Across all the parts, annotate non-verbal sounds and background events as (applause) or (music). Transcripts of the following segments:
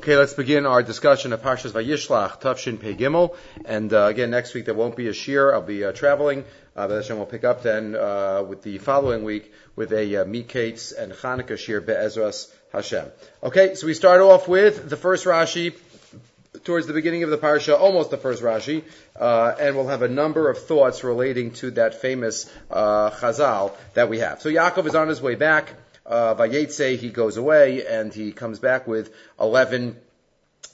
Okay, let's begin our discussion of Parshas Vayishlach, Tav Shin Pei Gimel. And uh, again, next week there won't be a shir. I'll be uh, traveling. Uh, but we'll pick up then uh, with the following week with a uh, and Hanukkah shir Be'ezras Hashem. Okay, so we start off with the first Rashi towards the beginning of the parsha, almost the first Rashi, uh, and we'll have a number of thoughts relating to that famous uh, Chazal that we have. So Yaakov is on his way back uh, Vayetze, he goes away and he comes back with 11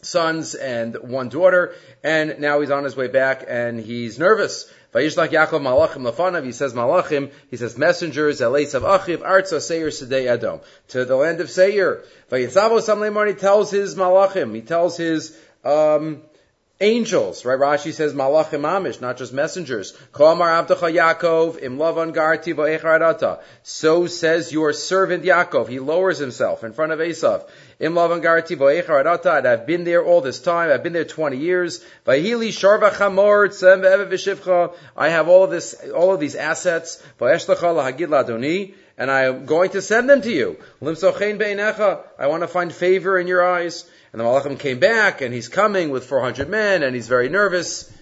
sons and one daughter, and now he's on his way back and he's nervous. Vayishlach Yaakov Malachim Lafanav, he says Malachim, he says messengers, Eleisav Achiv, Arza Seir Sedei Edom, to the land of Seir. Vayitzavo Samlemar, he tells his Malachim, he tells his, um, angels, right? Rashi says malachim amish, not just messengers. Yaakov im garti So says your servant Yaakov. He lowers himself in front of Esav. Im garti and I've been there all this time. I've been there 20 years. Vahili sharva chamor I have all of this, all of these assets. And I am going to send them to you. I want to find favor in your eyes. And the Malachim came back, and he's coming with 400 men, and he's very nervous.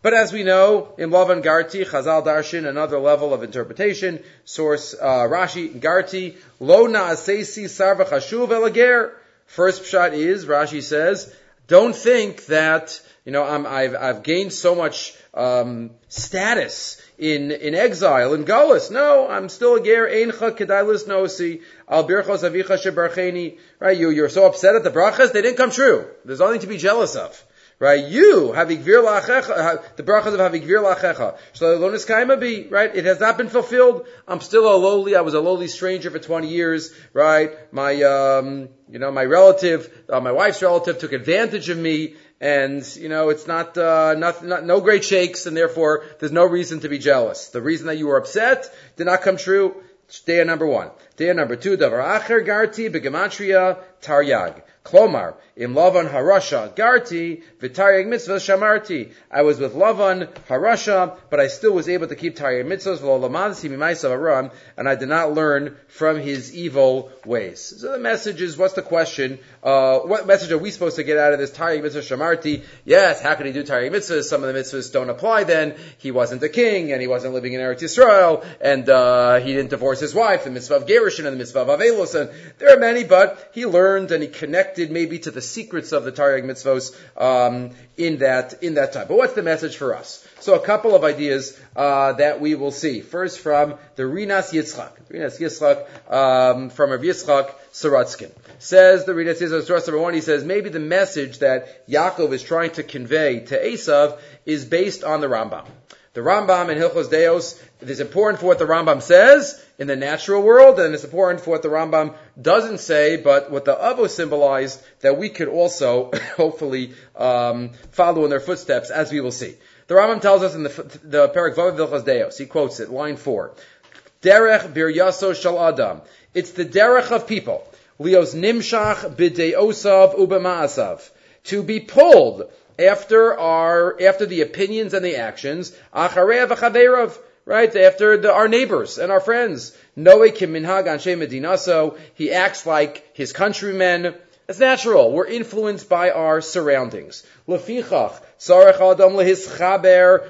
But as we know, in Lavan Garti, Chazal Darshan, another level of interpretation, source uh, Rashi Garti, Lo Naasesi Sarva Chashuv Elager. First pshat is, Rashi says, don't think that, you know, i have I've gained so much um, status in, in exile, in Gullus. No, I'm still a ger, eincha kedailis nosi, al birchos avicha shebarcheni. Right, you, you're so upset at the brachas, they didn't come true. There's nothing to be jealous of. Right, you have igvir lachecha, the brachas of having havigvir lachecha. Shalonis kaima be, right, it has not been fulfilled. I'm still a lowly, I was a lowly stranger for 20 years, right? My, um, you know, my relative, uh, my wife's relative took advantage of me, and you know it's not, uh, not, not no great shakes, and therefore there's no reason to be jealous. The reason that you were upset did not come true. Day number one. Day number two. Davar acher garti begematria taryag. Klomar, im Lavan Harasha Garti, V'taryag Mitzvah Shamarti. I was with Lavan Harasha, but I still was able to keep Taryag Mitzvahs, and I did not learn from his evil ways. So the message is, what's the question? Uh, what message are we supposed to get out of this Taryag Mitzvah Shamarti? Yes, how could he do Taryag Mitzvahs? Some of the mitzvahs don't apply then. He wasn't a king, and he wasn't living in Eretz Yisrael, and uh, he didn't divorce his wife, the mitzvah of Gerushin and the mitzvah of Avelos, and there are many, but he learned and he connected maybe to the secrets of the Taryag Mitzvahs um, in that in that time. But what's the message for us? So a couple of ideas uh, that we will see. First from the Rinas Yitzchak. Rinas Yitzchak um, from Rav Yitzchak Sorotzkin. Says the Rinas Yitzchak, number one, he says maybe the message that Yaakov is trying to convey to Esav is based on the Rambam. The Rambam in Hilchos Deos, is important for what the Rambam says in the natural world, and it's important for what the Rambam doesn't say, but what the Avo symbolized that we could also (coughs) hopefully um, follow in their footsteps, as we will see. The Rambam tells us in the, the Perak Vav Deos, he quotes it, line four, Derech bir yaso shal adam. It's the derech of people. Leos nimshach b'deosav ubemaasav. To be pulled after our, after the opinions and the actions, Acharev achaveirav right? After the, our neighbors and our friends. Noe kim minhag anshe medinaso. He acts like his countrymen. It's natural. We're influenced by our surroundings. Lefichach, adam lehischaber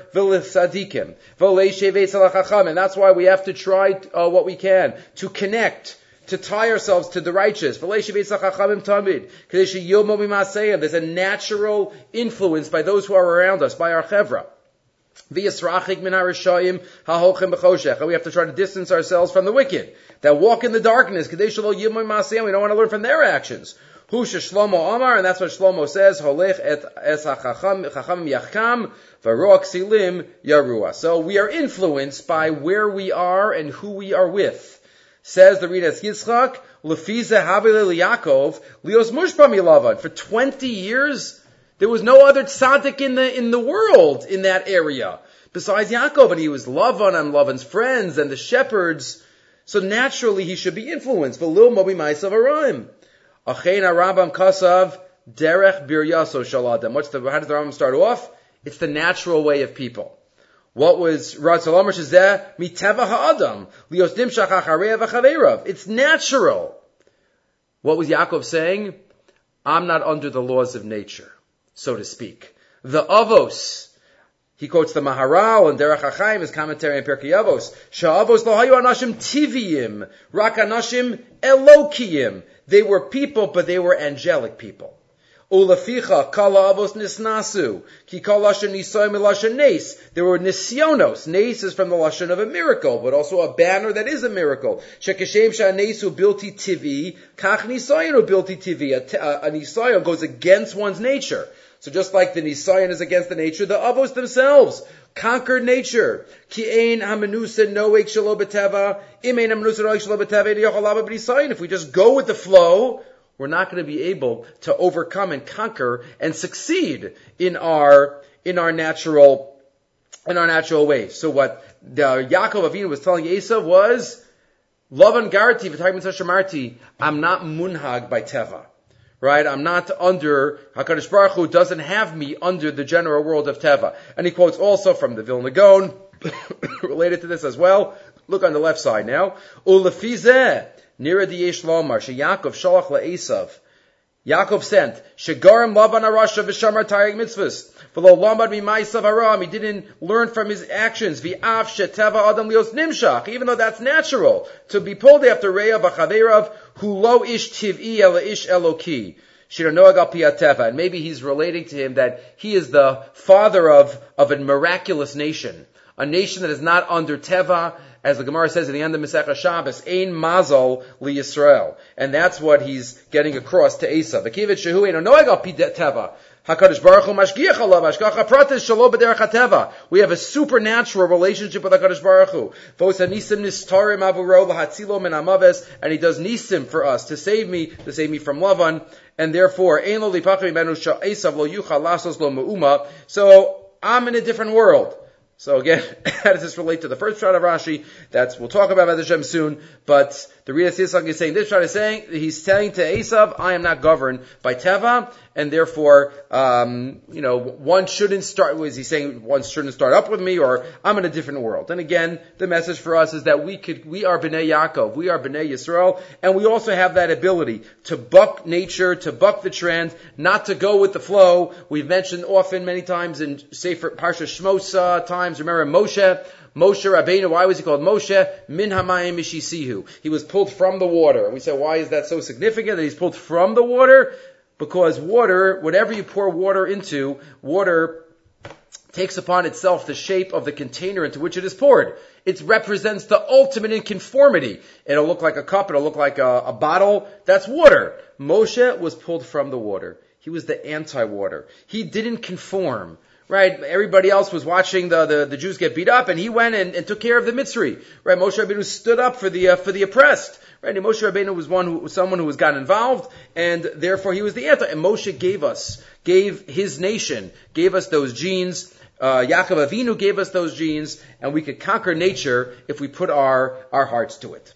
And that's why we have to try uh, what we can to connect to tie ourselves to the righteous. There's a natural influence by those who are around us, by our chevra. We have to try to distance ourselves from the wicked that walk in the darkness. We don't want to learn from their actions. Husha Shlomo Amar, and that's what Shlomo says, Holech et silim yarua. So we are influenced by where we are and who we are with. Says the Rinas Yitzchak, Lefiza Havile Yaakov, Leos Mushpam Lavan. For 20 years, there was no other tzaddik in the, in the world in that area besides Yaakov, and he was Lavan and Lavan's friends and the shepherds. So naturally he should be influenced. V'lil mobi ma'asav araim. Achein Rambam kasav derech bir yaso shaladam. What's the, how does the Rambam start off? It's the natural way of people. What was Ratzal Shazeh miteva ha'adam lios nimshach v'chaverav? It's natural. What was Yaakov saying? I'm not under the laws of nature, so to speak. The avos, he quotes the Maharal and Derech HaChaim, his commentary on Pirkei Avos. Sha'avos lo hayu anashim tiviyim, rak anashim elokiyim. They were people, but they were angelic people. Ulaficha kala avos nisnasu ki kal lashon nisoy nes. There were nisyonos. Nes is from the lashon of a miracle, but also a banner that is a miracle. Shekeshem shanesu bilti tivi kach nisoyonu bilti tivi. A, a goes against one's nature. So just like the Nisayan is against the nature, the Avos themselves conquered nature. If we just go with the flow, we're not going to be able to overcome and conquer and succeed in our, in our natural, in our natural ways. So what the Yaakov Avinu was telling Esav was, "Love Lavan Garti, I'm not munhag by Teva right? I'm not under, HaKadosh Baruch Hu doesn't have me under the general world of Teva. And he quotes also from the Vilna Gaon, (coughs) related to this as well. Look on the left side now. Ulefizeh, nira diyesh lomar, Yaakov shalach le'esav. Yaakov sent, Shegarim Lavan Arasha v'shamar taryag mitzvahs. He didn't learn from his actions. Even though that's natural. To be pulled after Reya v'chaverav, hu lo ish tiv'i ela ish eloki. And maybe he's relating to him that he is the father of, of a miraculous nation. A nation that is not under Teva, as the Gemara says at the end of Masechah Shabbos, Ein Mazal li Yisrael. And that's what he's getting across to Asa. The Kivit Shehu Ein Noeg al Teva. HaKadosh Baruch Hu Mashgiach Alav, Ashgacha Pratis Shalom B'derech HaTeva. We have a supernatural relationship with HaKadosh Baruch Hu. Vos Nisim Nistarim Avuro Lahatzilo Min Amaves, and He does Nisim for us, to save me, to save me from Lavan, and therefore, Ein Lo Lipachim Menu Esav Lo Yucha Lasos Lo Me'uma. So, I'm in a different world. So again, (laughs) how does this relate to the first shot of Rashi? That's we'll talk about Shem soon. But the Rinas Yitzchak is saying this shot is saying he's saying to Esav, I am not governed by Teva, and therefore, um, you know, one shouldn't start. Was he saying one shouldn't start up with me, or I'm in a different world? And again, the message for us is that we could, we are Bnei Yaakov, we are Bnei Yisrael, and we also have that ability to buck nature, to buck the trend, not to go with the flow. We've mentioned often, many times in Sefer Parsha Shmosa times. Remember Moshe. Moshe Rabbeinu, why was he called Moshe? Min hamayim mishisihu. He was pulled from the water. And we say, why is that so significant that he's pulled from the water? Because water, whatever you pour water into, water takes upon itself the shape of the container into which it is poured. It represents the ultimate in conformity. It'll look like a cup, it'll look like a, a bottle. That's water. Moshe was pulled from the water. He was the anti-water. He didn't conform right? Everybody else was watching the, the, the Jews get beat up, and he went and, and, took care of the Mitzri, right? Moshe Rabbeinu stood up for the uh, for the oppressed, right? And Moshe Rabbeinu was one who someone who was got involved, and therefore he was the anti. And Moshe gave us, gave his nation, gave us those genes. Uh, Yaakov Avinu gave us those genes, and we could conquer nature if we put our our hearts to it.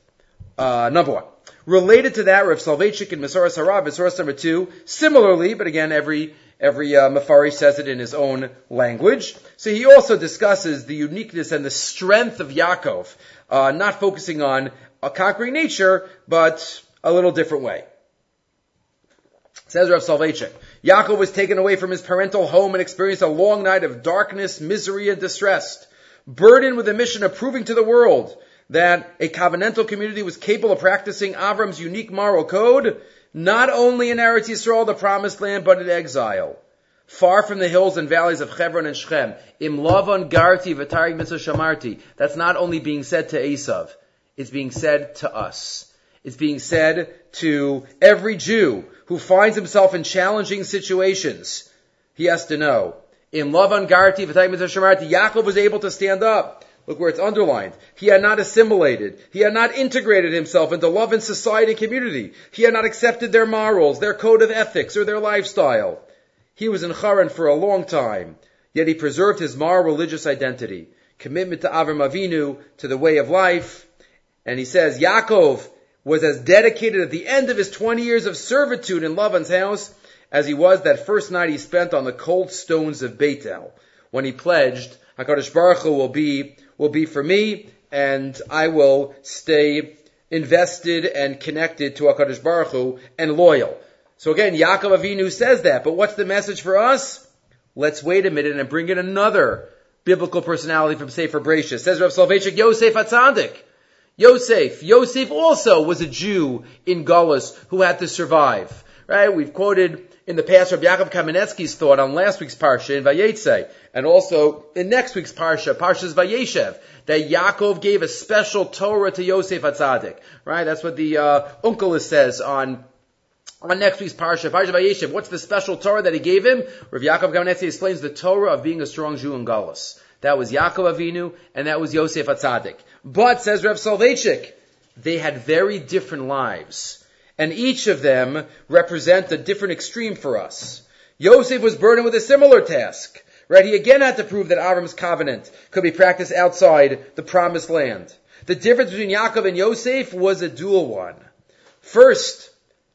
Uh, number one. Related to that, Rav Soloveitchik in Masoras Harav, Masoras number two, similarly, but again, every Every uh, Mafari says it in his own language. So he also discusses the uniqueness and the strength of Yaakov, uh, not focusing on a conquering nature, but a little different way. Says Rav Soloveitchik, Yaakov was taken away from his parental home and experienced a long night of darkness, misery, and distress, burdened with the mission of proving to the world that a covenantal community was capable of practicing Avram's unique moral code not only in Eretz Yisrael, the promised land, but in exile. Far from the hills and valleys of Hebron and Shechem. Im Lavan Garti V'tarig Mitzvah Shamarti. That's not only being said to Esav. It's being said to us. It's being said to every Jew who finds himself in challenging situations. He has to know. In Lavan Garti V'tarig Mitzvah Shamarti, Yaakov was able to stand up. Look where it's underlined. He had not assimilated. He had not integrated himself into love and society and community. He had not accepted their morals, their code of ethics, or their lifestyle. He was in Haran for a long time, yet he preserved his moral religious identity, commitment to Avram Avinu, to the way of life. And he says, Yaakov was as dedicated at the end of his 20 years of servitude in Lavan's house as he was that first night he spent on the cold stones of Bethel, when he pledged, HaKadosh Baruch Hu will be will be for me, and I will stay invested and connected to HaKadosh Baruch Hu and loyal. So again, Yaakov Avinu says that, but what's the message for us? Let's wait a minute and bring in another biblical personality from Sefer Bereshis. Says Rav Soloveitchik, Yosef Atzadik. Yosef. Yosef also was a Jew in Gullus who had to survive. Right? We've quoted in the past Rabbi Yaakov Kamenetsky's thought on last week's parsha in Vayetze, and also in next week's parsha, Parshas Vayeshev, that Yaakov gave a special Torah to Yosef Atzadik. Right? That's what the uh, Onkelos says on on next week's parsha, Parsha Vayeshev. What's the special Torah that he gave him? Rabbi Yaakov Kamenetsky explains the Torah of being a strong Jew in Galus. That was Yaakov Avinu, and that was Yosef Atzadik. But, says Rev Soloveitchik, they had very different lives. And each of them represent a different extreme for us. Yosef was burdened with a similar task. Right? He again had to prove that Avram's covenant could be practiced outside the promised land. The difference between Yaakov and Yosef was a dual one. First,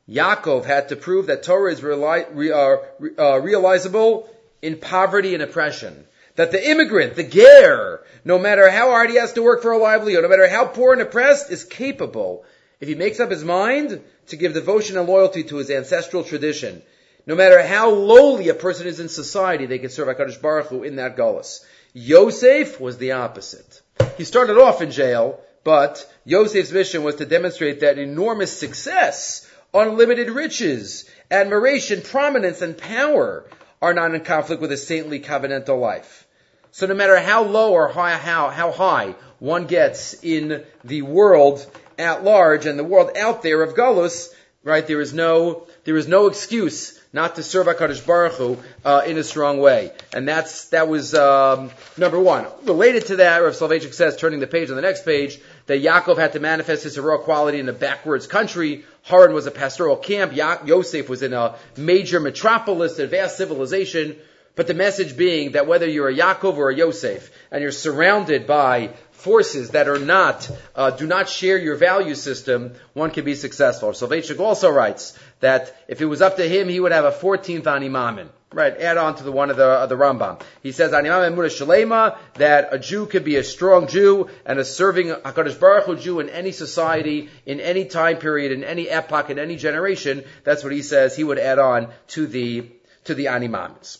Yaakov had to prove that Torah is reali- re- uh, re- uh, realizable in poverty and oppression. That the immigrant, the ger, no matter how hard he has to work for a livelihood, no matter how poor and oppressed, is capable, if he makes up his mind, to give devotion and loyalty to his ancestral tradition. No matter how lowly a person is in society, they can serve HaKadosh Baruch Hu in that gullus. Yosef was the opposite. He started off in jail, but Yosef's mission was to demonstrate that enormous success, unlimited riches, admiration, prominence, and power are not in conflict with a saintly covenantal life. So no matter how low or high, how, how high one gets in the world at large and the world out there of Galus, right, there is no, there is no excuse not to serve HaKadosh Baruch Hu, uh, in a strong way. And that's, that was, um, number one. Related to that, Rav Soloveitchik says, turning the page on the next page, that Yaakov had to manifest his heroic quality in a backwards country. Haran was a pastoral camp. Ya- Yosef was in a major metropolis, a vast civilization. But the message being that whether you're a Yaakov or a Yosef, and you're surrounded by forces that are not, uh, do not share your value system, one can be successful. Soloveitchik also writes that if it was up to him, he would have a 14th Animamin. Right, add on to the one of the, the Rambam. He says, Animamin Muda Shalema, that a Jew could be a strong Jew and a serving HaKadosh Baruch Hu Jew in any society, in any time period, in any epoch, in any generation. That's what he says he would add on to the, to the Animamins.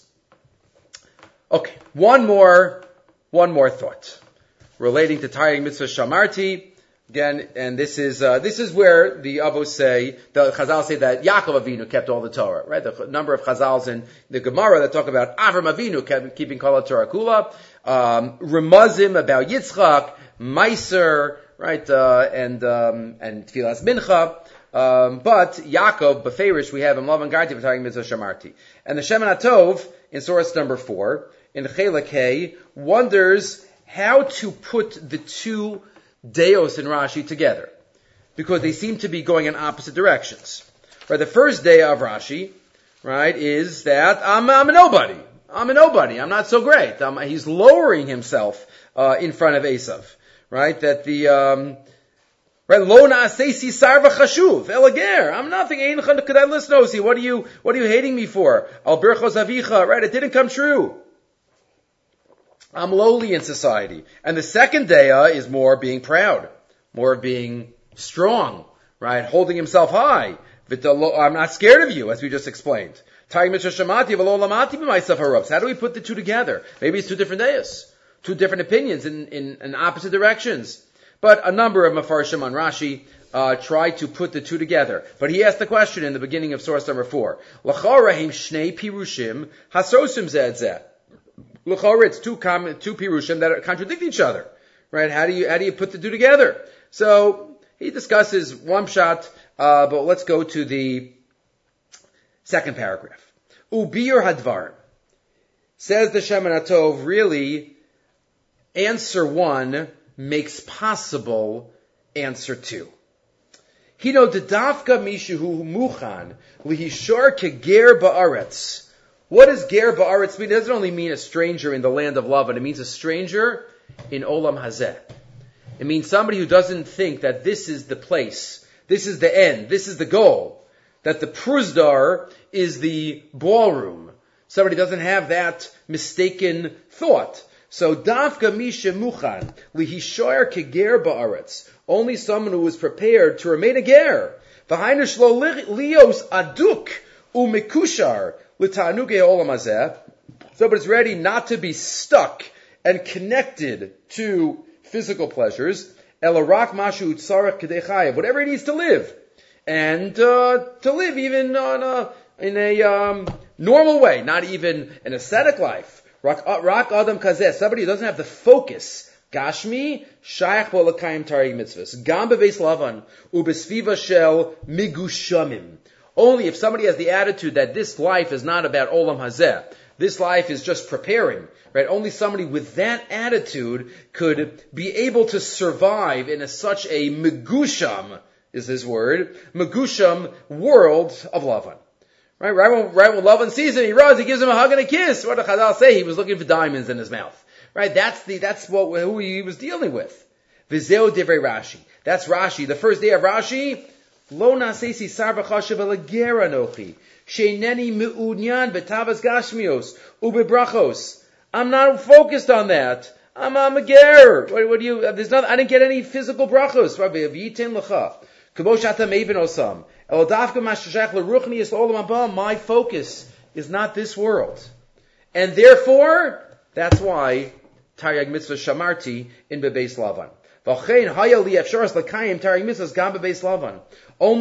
Okay, one more, one more thought relating to tying mitzvah shamarti. Again, and this is uh, this is where the Avos say the Chazal say that Yaakov Avinu kept all the Torah, right? The number of Chazals in the Gemara that talk about Avram Avinu kept, keeping Kol Torah Kula, um, Remazim about Yitzchak, Meiser, right, uh, and um, and Tfilas Mincha. Um, but Yaakov, Beferish, we have him Lavan Garti for talking Mitzvah Shamarti. And the Shemin Atov, in source number four, in Chelak wonders how to put the two Deos in Rashi together. Because they seem to be going in opposite directions. Right, the first day of Rashi, right, is that I'm, I'm a nobody. I'm a nobody. I'm not so great. I'm, he's lowering himself uh, in front of Esav. Right, that the um, Right? Lo na'asesi sarva chashuv. Elager. I'm nothing. Ein kadai lisnosi. What are you, what are you hating me for? Al birchos avicha. Right? It didn't come true. I'm lowly in society. And the second daya is more being proud. More of being strong. Right? Holding himself high. I'm not scared of you, as we just explained. How do we put the two together? Maybe it's two different dayas. Two different opinions in, in, in opposite directions. But a number of Mefarshim on Rashi uh, try to put the two together. But he asked the question in the beginning of source number four. L'chorah, it's two, com- two pirushim that contradict each other. Right? How do you, how do you put the two together? So, he discusses one shot, uh, but let's go to the second paragraph. Ubir hadvar. Says the Shemin Atov, really, answer one makes possible answer two. Hino dedafka mishuhu muchan lihishor keger ba'aretz. What does ger ba'aretz mean? It doesn't only mean a stranger in the land of love, but it means a stranger in olam hazeh. It means somebody who doesn't think that this is the place, this is the end, this is the goal, that the pruzdar is the ballroom. Somebody doesn't have that mistaken thought. So dafka misha muchan lihishoyer keger ba'aretz. Only someone who is prepared to remain a ger. V'hainu shlo lios aduk umikushar. So, but it's ready not to be stuck and connected to physical pleasures. Elarak mashu utzarach kadechayev. Whatever he needs to live. And, uh, to live even on a, in a, um, normal way, not even an ascetic life. Rak, uh, adam kazeh. Somebody who doesn't have the focus Gashmi, Shaykh Bolakayim Tarig Mitzvahs. Gam Bebeis Lavan, Ubesviva Shel Migushamim. Only if somebody has the attitude that this life is not about Olam Hazeh, this life is just preparing, right? Only somebody with that attitude could be able to survive in a, such a Megusham, is his word, Megusham world of Lavan. Right, right when, right when Lavan sees him, he runs, he gives him a hug and a kiss. What did Chazal say? He was looking for diamonds in his mouth. Right? That's the, that's what, who he was dealing with. Vizeo divrei Rashi. That's Rashi. The first day of Rashi, Lo nasesi chashav nochi. Sheineni betavas gashmios. Ubebrachos. I'm not focused on that. I'm, a ger. What, what do you, there's not, I didn't get any physical brachos. Rabbi, v'yitin lecha. Kabosh atam even osam. Eldavka mashashach l'ruchni is olam My focus is not this world. And therefore, that's why Taryag mitzvah shamarti in bebeis lavan. Only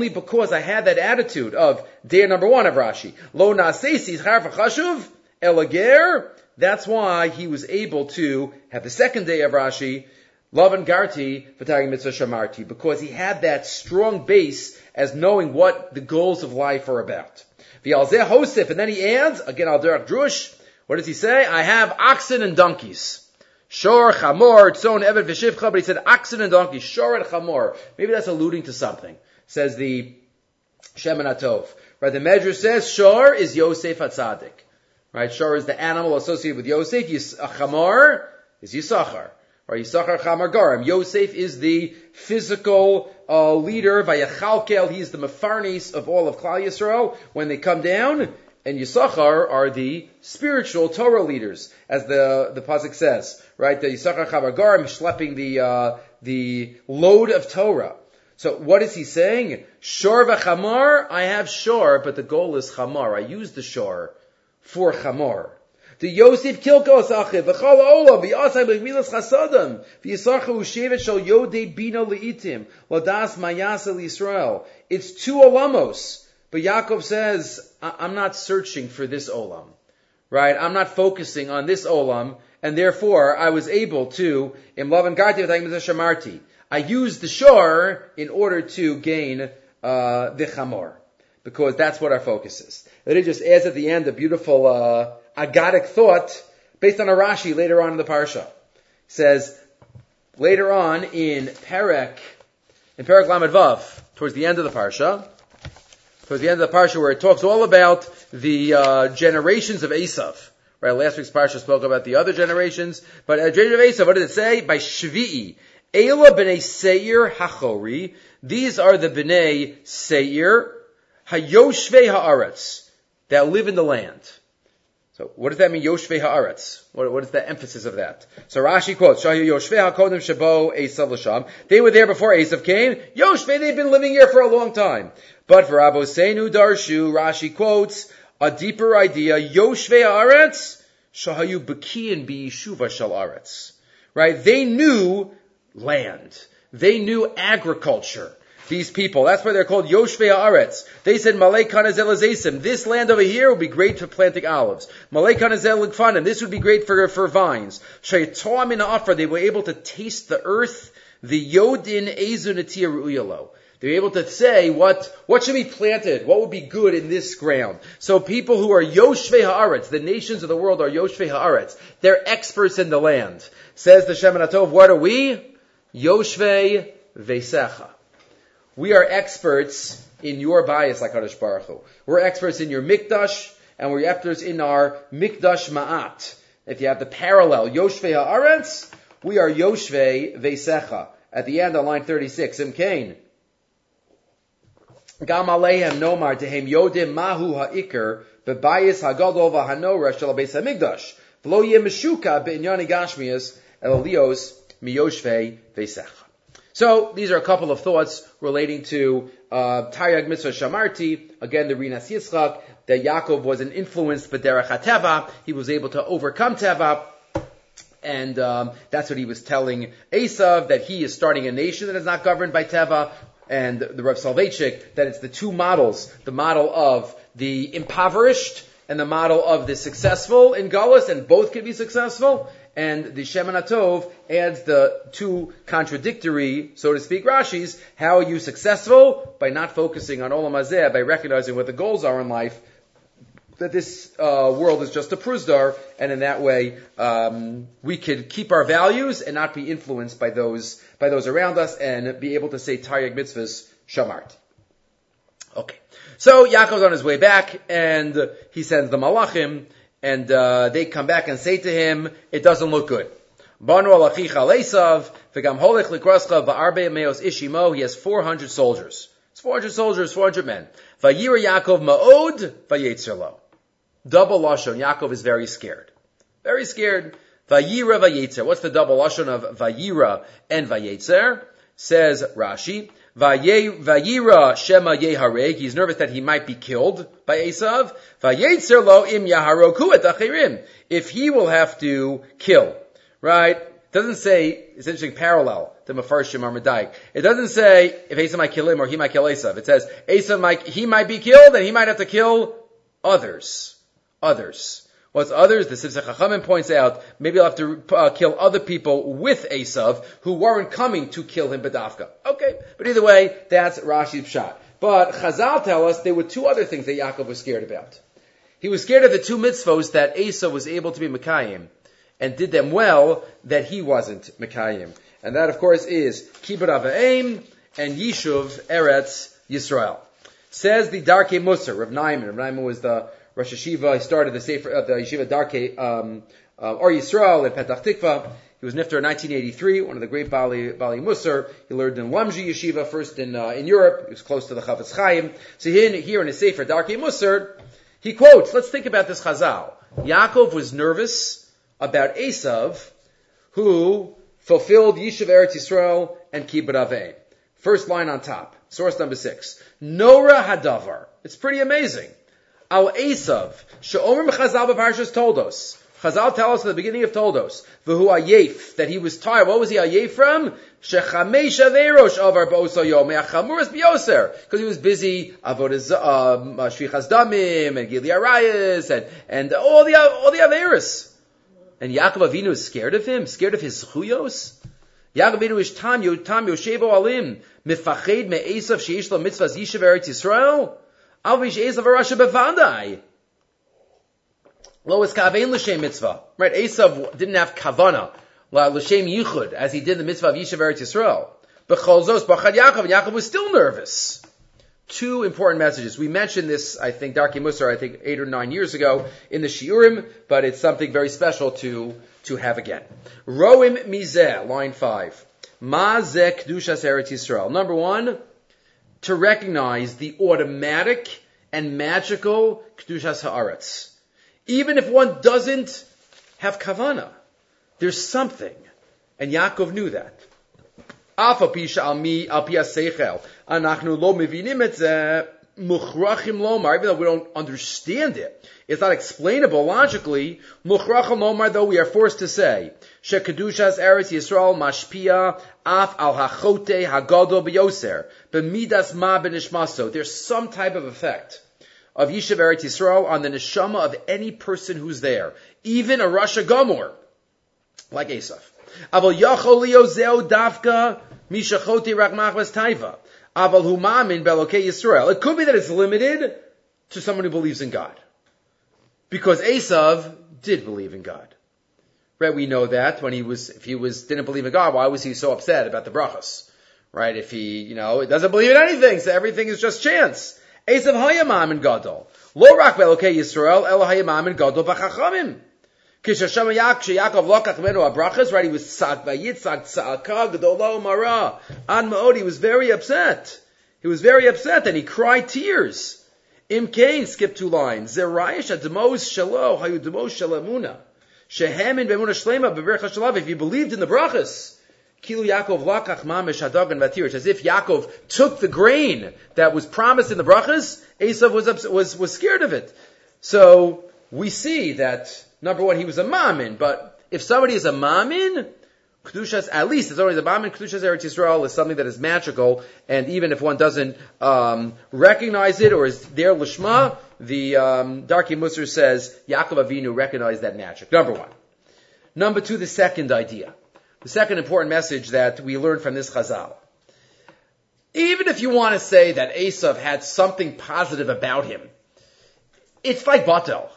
because I had that attitude of day number one of Rashi. Lo na'asesis chashuv elager. That's why he was able to have the second day of Rashi, love Lavan Garti, V'taryag mitzvah shamarti, because he had that strong base as knowing what the goals of life are about. Hosif, and then he adds, again al drush, what does he say? I have oxen and donkeys. Shor, chamor, tzon, evet, v'shivcha, but he said oxen and donkey, shor and chamor. Maybe that's alluding to something, says the Shemin Atov. Right, the measure says shor is Yosef Hatzadik. Right, shor is the animal associated with Yosef, Yis, chamor is Yisachar. Right, Yisachar chamar garim. Yosef is the physical uh, leader, Vayachalkel, he's the mefarnis of all of Klal Yisrael. When they come down, and Yisachar are the spiritual Torah leaders, as the the pasuk says, right? The Yisachar Chavagar schlepping the uh, the load of Torah. So what is he saying? Shor v'chamar, I have shor, but the goal is chamar. I use the shor for chamar. The Yosef Kilkos Achiv, V'chal Olam, V'yasai B'gmilas Chasadam, V'yisarcha Ushevet Shal Yodei Bina Le'itim, Ladas Mayasa Yisrael. It's two olamos. But Yaakov says, I'm not searching for this olam, right? I'm not focusing on this olam, and therefore I was able to, in Lavan Garti Shamarti, I used the shore in order to gain uh, the chamor, because that's what our focus is. And it just adds at the end a beautiful uh, agadic thought based on a Rashi later on in the parsha. It says later on in Perek, in Perek Lamed Vav, towards the end of the parsha, towards the end of the parsha where it talks all about the uh, generations of Esav. Right, last week's parsha spoke about the other generations, but uh, generation of Esav, what does it say? By Shvi'i. Ela b'nei Seir hachori. These are the b'nei Seir, hayoshvei haaretz, that live in the land. So what does that mean, Yoshvei Haaretz? What, what is the emphasis of that? So Rashi quotes, Shahi Yoshvei HaKodim Shabo Esav L'Sham. They were there before Esav came. Yoshvei, they've been living here for a long time. But for Abosenu Darshu, Rashi quotes a deeper idea, Yoshvei Haaretz, Shahayu Bekiyin B'Yishuva Shal Aretz. Right? They knew land. They knew agriculture these people. That's why they're called Yoshvei Haaretz. They said, Malay Kanazel This land over here would be great for planting olives. Kanazel Fanim. This would be great for, for vines. Shaytoam in Afra. They were able to taste the earth. The Yodin Ezunatir Uyalo. They were able to say what, what should be planted, what would be good in this ground. So people who are Yoshvei Haaretz, the nations of the world are Yoshvei Haaretz. They're experts in the land. Says the Shemin Atov, what are we? Yoshvei Vesecha. We are experts in your bias, like Baruch Hu. We're experts in your mikdash, and we're experts in our mikdash ma'at. If you have the parallel, Yoshvei ha'aretz, we are Yoshvei vesecha. At the end on line 36, Imkain. So these are a couple of thoughts relating to uh, Taryag Mitzvah Shamarti. Again, the Rinas Yitzchak, that Yaakov was an influence, influenced B'derech HaTeva. He was able to overcome Teva. And um, that's what he was telling Esav, that he is starting a nation that is not governed by Teva. And the Rav Soloveitchik, that it's the two models, the model of the impoverished and the model of the successful in Gullus, and both can be successful and the Shemin Atov adds the two contradictory, so to speak, Rashis. How are you successful? By not focusing on Olam Hazeh, by recognizing what the goals are in life, that this uh, world is just a prusdar, and in that way um, we could keep our values and not be influenced by those by those around us, and be able to say Taryag mitzvahs shamart. Okay, so Yaakov's on his way back, and he sends the malachim and uh, they come back and say to him, it doesn't look good. Banu alachicha likrascha v'arbe meos ishimo, he has 400 soldiers. It's 400 soldiers, 400 men. Vayira Yaakov ma'od, vayetzerlo. Double lashon, Yaakov is very scared. Very scared. Vayira vayetzer. What's the double lashon of vayira and vayetzer? Says Rashi, Vayira Shema Yehareg. He's nervous that he might be killed by Esav. Vayetzer lo im Yaharoku et achirim. If he will have to kill, right? Doesn't say, it's interesting parallel to Mefarshim or. It doesn't say if Esav might kill him or he might kill Esav. It says Esav might, he might be killed and he might have to kill others. Others. What's others? The Sifsei Chachamim points out, maybe he'll have to uh, kill other people with Esav who weren't coming to kill him Badafka. Okay, but either way, that's Rashi's shot. But Chazal tell us there were two other things that Yaakov was scared about. He was scared of the two mitzvos that Esav was able to be Mekayim and did them well that he wasn't Mekayim. And that of course is Kibbut Ava'im and Yishuv Eretz Yisrael. Says the Darkei Musar, Rav Naiman. Rav Naiman was the Rosh Hashiva. He started the Sefer, uh, the Yeshiva Darkei, um, uh, Or Yisrael in Petach Tikva. He was Nifter in 1983, one of the great Bali, Bali Musar. He learned in Lamji Yeshiva, first in, uh, in Europe. He was close to the Chafetz Chaim. So here, here in his Sefer Darkei Musar, he quotes, let's think about this Chazal. Yaakov was nervous about Esav, who fulfilled Yishuv Eretz Yisrael and Kibbut. First line on top, source number six. Nora Hadavar. It's pretty amazing. Al Esav, She'omer Chazal B'Parshas Toldos. Chazal tell us at the beginning of Toldos, V'hu Ayef, that he was tired. What was he Ayef from? Shechamesh Averosh Avar Bo'oso Yom, Me'achamuras B'yoser. Because he was busy, Avodah, um, uh, Shvichas Damim, and Gili Arayas, and, and all the, all the Averis. And Yaakov Avinu is scared of him, scared of his chuyos. Yaakov Avinu is Tam, Tam Yoshebo Alim, Mifached Me'esav Sheish Lo Mitzvah Yishav Eretz Yisrael. Avish Esav Arasha Bevadai. Lo is kavein l'shem mitzvah. Right, Esav didn't have kavana, l'shem yichud, as he did the mitzvah of Yishav Eretz Yisrael. But Cholzos Bachad Yaakov, Yaakov was still nervous. Two important messages. We mentioned this, I think, Darkei Musar, I think eight or nine years ago in the Shiurim, but it's something very special to, to have again. Roim Mizeh, line five. Ma zeh Kedushas Eretz Yisrael. Number one, to recognize the automatic and magical Kedushas Haaretz. Even if one doesn't have kavana, there's something. And Yaakov knew that. Muchrachim lomar, even though we don't understand it, it's not explainable logically. Muchrachim lomar, though we are forced to say, shekedushas eretz Yisrael mashpia af al hachote hagadol biyoser b'midas ma benishmaso. There's some type of effect of Yishav Eretz Yisrael on the neshama of any person who's there, even a Rasha Gomor, like Esav. Aval yachol liozeo davka mishachote rak machmas taiva. Aval humamin belokei Yisrael. It could be that it's limited to someone who believes in God. Because Esav did believe in God. Right, we know that when he was, if he was, didn't believe in God, why was he so upset about the brachas? Right, if he, you know, doesn't believe in anything, so everything is just chance. Esav hayamam and gadol. Lo rak belokei Yisrael, el hayamam and gadol b'chachamim. Kishashem Yaakov lokach menu abrachas, right? He was tzak vayitzak tzaka gdolo mara. An ma'od, he was very upset. He was very upset and he cried tears. Im Kain, skip two lines. Zerayish ademos shalo, hayu demos shalamuna. Shehemin b'emuna shlema b'bercha shalav. If you believed in the brachas, Kilu Yaakov lakach mamish hadagan vatir. As if Yaakov took the grain that was promised in the brachas, Esav was, was, was scared of it. So, we see that, number one, he was a mamin, but if somebody is a mamin, Kedushas, at least it's always a Bam Kedushas Eretz Yisrael is something that is magical, and even if one doesn't um, recognize it or is there Lishma, the um, Darkei Musar says Yaakov Avinu recognized that magic. Number one. Number two, the second idea. The second important message that we learn from this Chazal. Even if you want to say that Esav had something positive about him, it's like Batel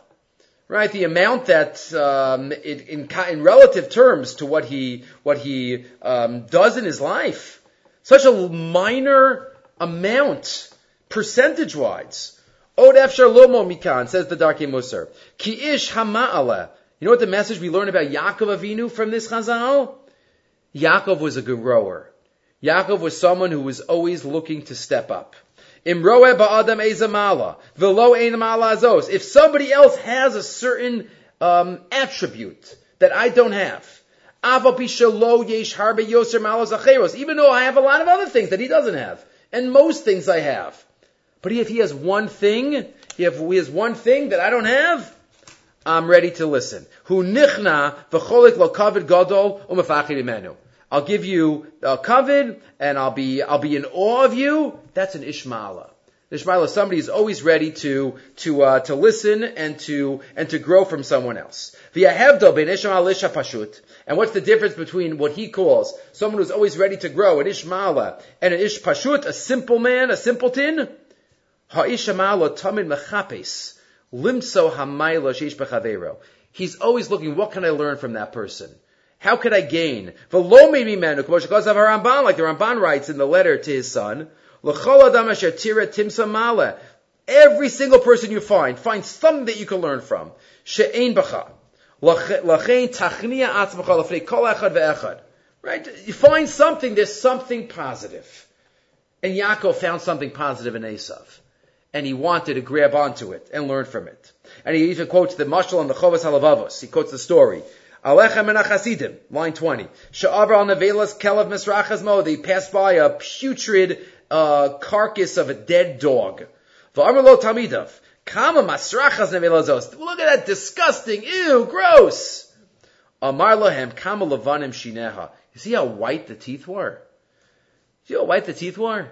right? The amount that um, it, in, in relative terms to what he what he um, does in his life, such a minor amount percentage wise. Od efshar mikan says the Darkei Musar. Ki ish hama'ala. You know what the message we learn about Yaakov Avinu from this Chazal? Yaakov was a grower. Yaakov was someone who was always looking to step up. If somebody else has a certain um, attribute that I don't have, even though I have a lot of other things that he doesn't have, and most things I have. But if he has one thing, if he has one thing that I don't have, I'm ready to listen. Hu nichna v'cholik lo gadol umafachid imenu. I'll give you a covet and I'll be, I'll be in awe of you. That's an Ishmael. Ishmael, somebody is always ready to, to, uh, to listen and to, and to grow from someone else. And what's the difference between what he calls someone who's always ready to grow, an Ishmael, and an Ish Pashut, a simple man, a simpleton? He's always looking, what can I learn from that person? How could I gain? Like the Ramban writes in the letter to his son, Every single person you find, find something that you can learn from. Right? You find something, there's something positive. And Yaakov found something positive in Esav. And he wanted to grab onto it and learn from it. And he even quotes the Mashal and the Chovas Halavavos. He quotes the story Alechem and Achasidim, line 20. Sha'avar al nevelas kelav misrachas mo. They passed by a putrid uh, carcass of a dead dog. V'amar lo tamidav. Kama masrachas nevelazos. Look at that disgusting, ew, gross. Amar lohem kama levanim shineha. You see how white the teeth were? See how white the teeth were?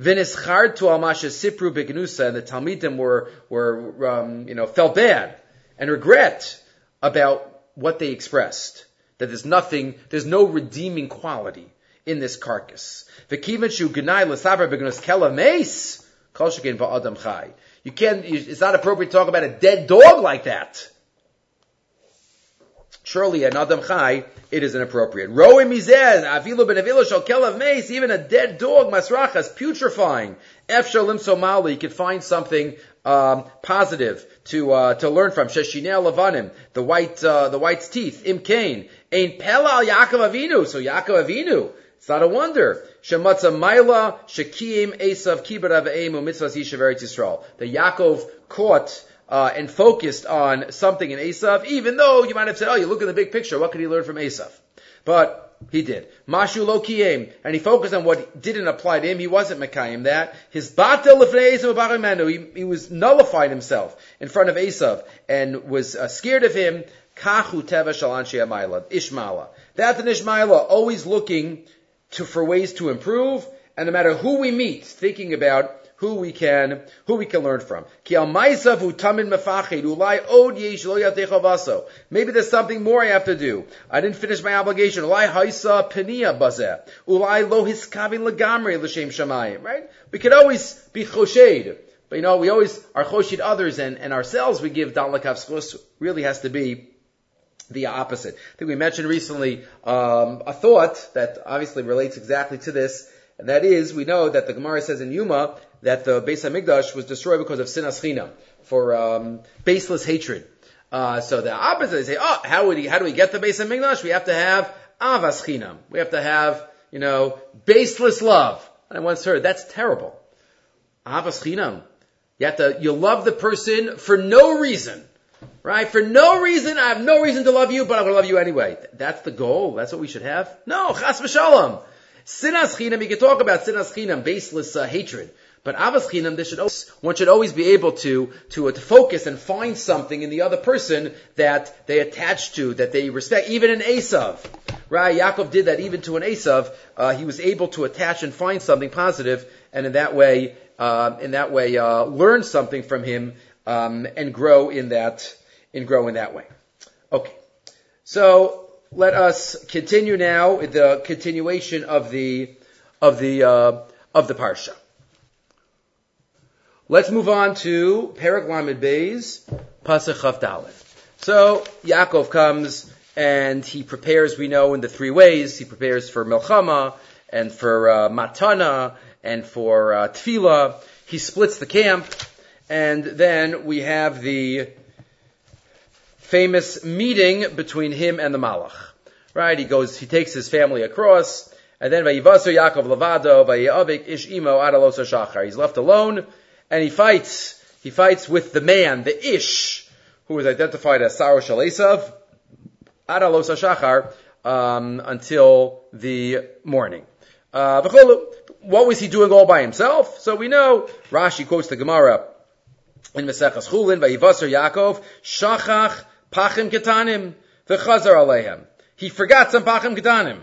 V'nischard to amasha sipru begnusa, and the Talmidim were, were, um, you know, felt bad and regret about what they expressed. That there's nothing, there's no redeeming quality in this carcass. You can't, it's not appropriate to talk about a dead dog like that. Surely an Adam Chai, it is inappropriate. Roe mizez, avilu ben avilu shal kelav mace, even a dead dog, masrachas, putrefying. Efshal limso you could find something um, positive to uh, to learn from. Sheshinei levanim, the white uh, the white's teeth. Im kain, ein pelal Yaakov Avinu. So Yaakov Avinu. It's not a wonder. Shematza Maila Shekiim Esav Kibbut Aveimu Mitzvahs Yishav Yisrael. The Yaakov caught uh, and focused on something in Esav, even though you might have said, "Oh, you look at the big picture. What could he learn from Esav?" But he did. Mashu lo kiyem. And he focused on what didn't apply to him. He wasn't Mekayim that. His batel lefnei he, he was nullified himself in front of Esav and was uh, scared of him. Kachu teva shalan Ishmaela. That's an Ishmaela, always looking to, for ways to improve. And no matter who we meet, thinking about who we can who we can learn from. Maybe there's something more I have to do. I didn't finish my obligation. Right? We could always be choshed. But you know, we always are choshed others and, and ourselves we give dalakav really has to be the opposite. I think we mentioned recently um, a thought that obviously relates exactly to this, and that is we know that the Gemara says in Yuma that the Beis Hamikdash was destroyed because of sinas china, for um, baseless hatred. Uh, so the opposite, they say, oh, how would he, how do we get the Beis Hamikdash? We have to have avas chinam. We have to have, you know, baseless love. And I once heard that's terrible. Avas chinam. You have to, you love the person for no reason. Right? For no reason, I have no reason to love you, but I'm to love you anyway. That's the goal. That's what we should have. No, chas v'shalom. Sinas chinam, you can talk about sinas chinam, baseless uh, hatred. But avas chinam, this should always, one should always be able to, to, uh, to focus and find something in the other person that they attach to, that they respect, even an Esav. Right? Yaakov did that even to an Esav. Uh, he was able to attach and find something positive, and in that way, uh, in that way, uh, learn something from him, um, and grow in that, and grow in that way. Okay. So, let us continue now with the continuation of the, of the, uh, of the parsha. Let's move on to Perak Lamed Beis, Pasach Dalet. So, Yaakov comes and he prepares, we know, in the three ways. He prepares for Melchama, and for uh, Matana, and for uh. He splits the camp, and then we have the famous meeting between him and the Malach. Right? He goes, he takes his family across, and then Vayivasu Yaakov Levado, Vayavik Ish Imo Adalosa Shachar. He's left alone, and he fights. He fights with the man, the Ish, who is identified as Sar Shel Esav, Adalosa Shachar, um, until the morning. Uh, what was he doing all by himself? So we know, Rashi quotes the Gemara in Maseches Chulin, Vayivaser Yaakov, Shachach Pachim Ketanim, V'chazar Alehem. He forgot some Pachim Ketanim.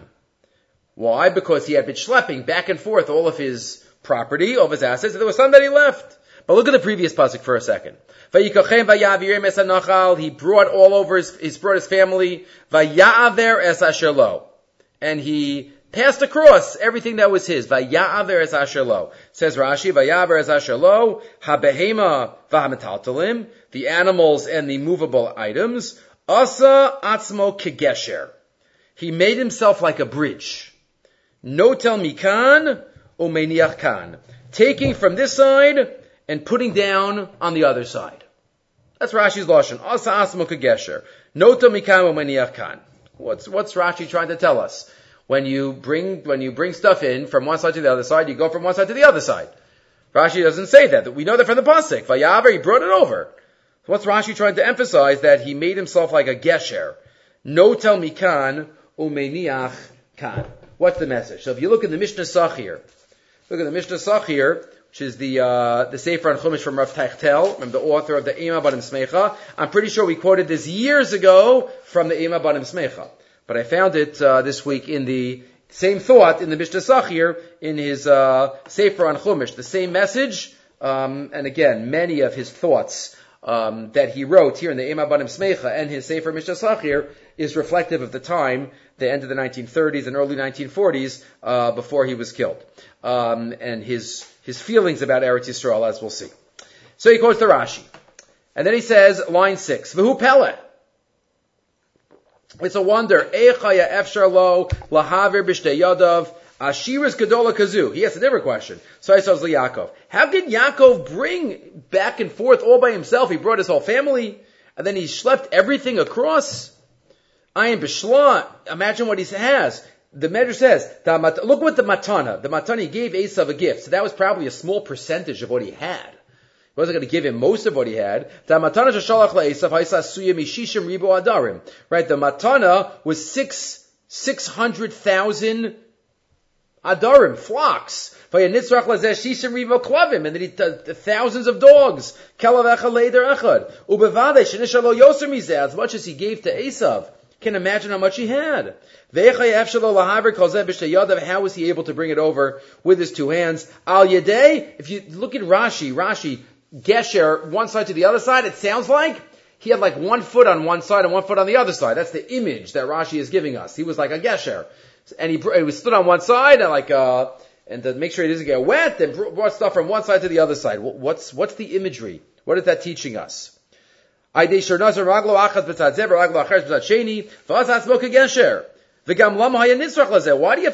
Why? Because he had been schlepping back and forth all of his property, of his assets, there was some that he left. But look at the previous pasuk for a second. He brought all over his, he brought his family, and he passed across everything that was his. Says Rashi, the animals and the movable items, asa atzmo kegesher. He made himself like a bridge. Notel mikan, umeniach kan. Taking from this side and putting down on the other side. That's Rashi's lashon. Asa atzmo kegesher. Notel mikan, umeniach kan. What's, what's Rashi trying to tell us? when you bring when you bring stuff in from one side to the other side, you go from one side to the other side. Rashi doesn't say that. We know that from the pasuk. Vayaver, he brought it over. what's Rashi trying to emphasize? That he made himself like a gesher. No tel mikan umeniach kan. What's the message? So if you look in the Mishneh Sachir, look at the Mishneh Sachir, which is the uh, the Sefer on Chumash from Rav Teichtal, the author of the Em HaBanim Semeicha. I'm pretty sure we quoted this years ago from the Em HaBanim Semeicha. But I found it uh, this week in the same thought in the Mishneh Sachir in his uh, Sefer on Chumash, the same message, um, and again, many of his thoughts um, that he wrote here in the Em HaBanim Semeicha and his Sefer Mishneh Sachir is reflective of the time, the end of the 1930s and early 1940s, uh, before he was killed, um, and his his feelings about Eretz Yisrael, as we'll see. So he quotes the Rashi, and then he says, line six, "V'hu Pele." It's a wonder. Echaya efshar lahavir b'shtei yadav. Ashiras Gedola Kazu. He asks a different question. So I says Yaakov. How could Yaakov bring back and forth all by himself? He brought his whole family, and then he schlepped everything across. I am Bishla. Imagine what he has. The Medrash says, look what the Matana, the Matana, gave Esav a gift. So that was probably a small percentage of what he had He wasn't going to give him most of what he had. Right, the matana was six, six hundred thousand adarim, flocks. And then he, thousands of dogs. As much as he gave to Esav. Can imagine how much he had. How was he able to bring it over with his two hands? Al if you look at Rashi, Rashi Gesher, one side to the other side, it sounds like he had like one foot on one side and one foot on the other side. That's the image that Rashi is giving us. He was like a Gesher. And he, he was stood on one side and like, uh, and to make sure he doesn't get wet, and brought stuff from one side to the other side. What's, what's the imagery? What is that teaching us? Why do you have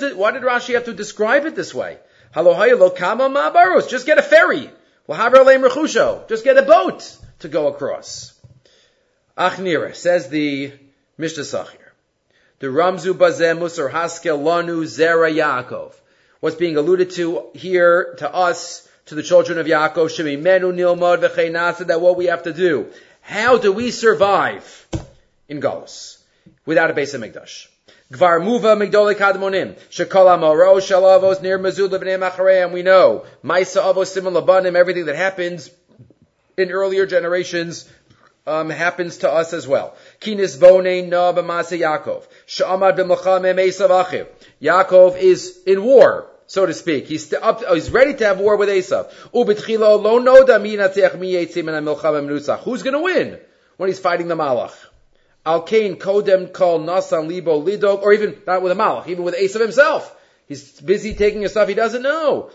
to, why did Rashi have to describe it this way? Just get a ferry. Just get a boat to go across. Achnira, says the Mishneh Sachir. The Ramzu Bazeh Musar Haskel Lanu Zera Yaakov. What's being alluded to here to us, to the children of Yaakov, Shemi Menu Nilmod that what we have to do. How do we survive in Galus without a base of Mikdash? Gvar muva migdoli kadmonim. Shekol amoro shalavos near mazud levnei machareim. We know. Maisa avos simon labanim. Everything that happens in earlier generations um, happens to us as well. Kinis bone na b'masa Yaakov. Sha'amad b'mlachamem Esav achiv. Yaakov is in war, so to speak. He's up, oh, he's ready to have war with Esav. Who's going to win when he's fighting the Malach? Al Kain Kodem call Nasan Libo Lidog, or even not with a Malach, even with Esav himself. He's busy taking his stuff he doesn't know.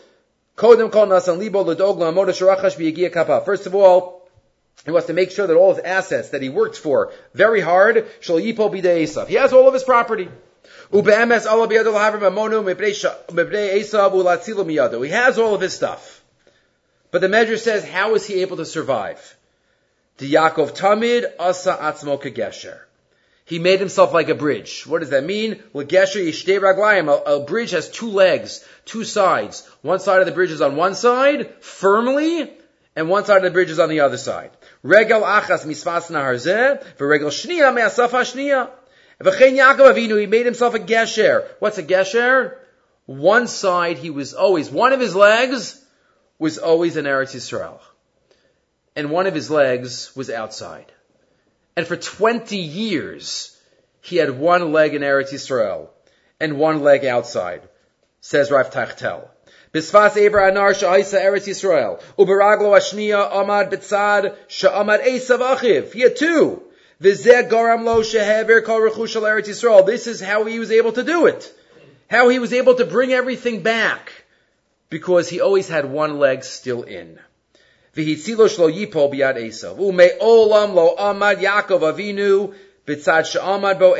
Kodem call Nasan Libo Lidog Lamoda. First of all, he wants to make sure that all his assets that he worked for very hard, shall yipo b'dei Esav. He has all of his property. He has all of his stuff. But the measure says, how is he able to survive? The Yaakov Tamid Asa Atzmo Kagesher. He made himself like a bridge. What does that mean? Lagesher. A bridge has two legs, two sides. One side of the bridge is on one side, firmly, and one side of the bridge is on the other side. Regel achas misfas nahar zeh, v'regel shnia me'asaf ha'shnia. V'chein Yaakov Avinu, he made himself a gesher. What's a gesher? One side he was always, one of his legs was always in Eretz Yisrael and one of his legs was outside. And for 20 years, he had one leg in Eretz Yisrael and one leg outside, says Rav Teichtal. Bisfas Eber Anar Sha'isa Eretz Yisrael. Uberaglo Ashniya Amad Bitzad Sha'amad Esav Achiv. He had two. This is how he was able to do it. How he was able to bring everything back. Because he always had one leg still in. Olam lo bo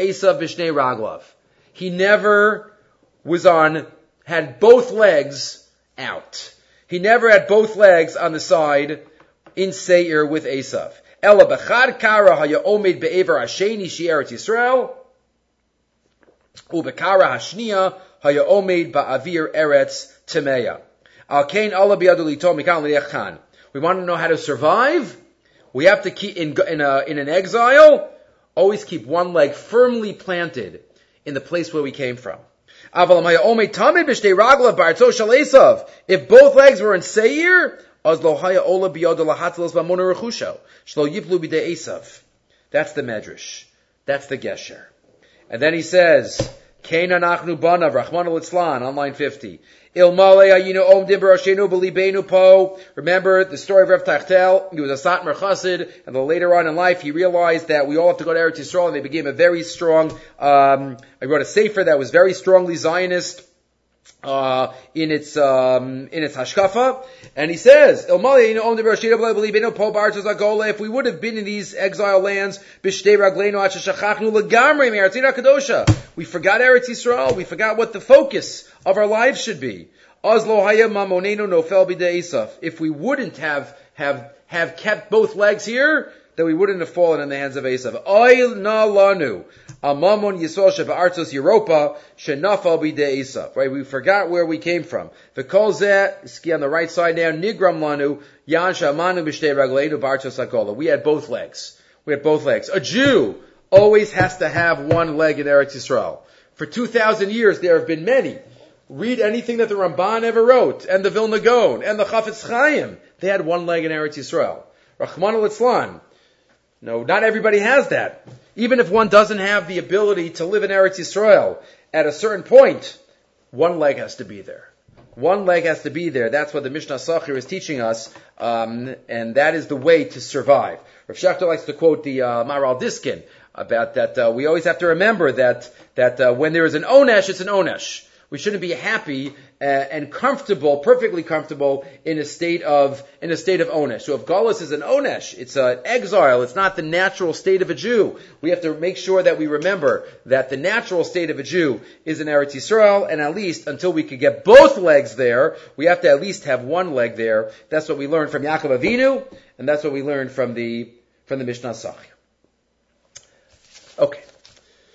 raglav. He never was on, had both legs out. He never had both legs on the side in Seir with Esav. Ela b'chad kara haya omed be'ever hasheni Yisrael. U'bekara hashniya haya omed ba'avir Eretz Temeya. Al Allah biyadu lito mikan. We want to know how to survive. We have to keep in in, a, in an exile. Always keep one leg firmly planted in the place where we came from. If both legs were in Seir, that's the medrash. That's the gesher. And then he says, anachnu on line 50. Remember the story of Rav Teichtal? He was a Satmar Chassid, and then later on in life he realized that we all have to go to Eretz Yisrael, and they became a very strong. Um, I wrote a sefer that was very strongly Zionist. Uh, in its um, in its hashkafa, and he says, "If we would have been in these exile lands, we forgot Eretz Yisrael. We forgot what the focus of our lives should be. If we wouldn't have, have, have kept both legs here, then we wouldn't have fallen in the hands of Esav. Oil na lanu. Amamon Yisrael artos Europa shenafal bide Esav. Right? We forgot where we came from. The ski on the right side now, nigram lanu, yan shamanu ragleinu akola. We had both legs. We had both legs. A Jew always has to have one leg in Eretz Yisrael. For 2,000 years, there have been many. Read anything that the Ramban ever wrote, and the Vilna Gaon, and the Chafetz Chaim. They had one leg in Eretz Yisrael. Rahman al No, not everybody has that. Even if one doesn't have the ability to live in Eretz Yisrael, at a certain point, one leg has to be there. One leg has to be there. That's what the Mishneh Sachir is teaching us, um, and that is the way to survive. Rav Schachter likes to quote the uh, Maharil Diskin about that. Uh, we always have to remember that that uh, when there is an onesh, it's an onesh. We shouldn't be happy uh, and comfortable, perfectly comfortable in a state of in a state of onesh. So if galus is an onesh, it's an exile. It's not the natural state of a Jew. We have to make sure that we remember that the natural state of a Jew is in Eretz Yisrael, and at least until we could get both legs there, we have to at least have one leg there. That's what we learned from Yaakov Avinu, and that's what we learned from the from the Mishnah Sach. Okay.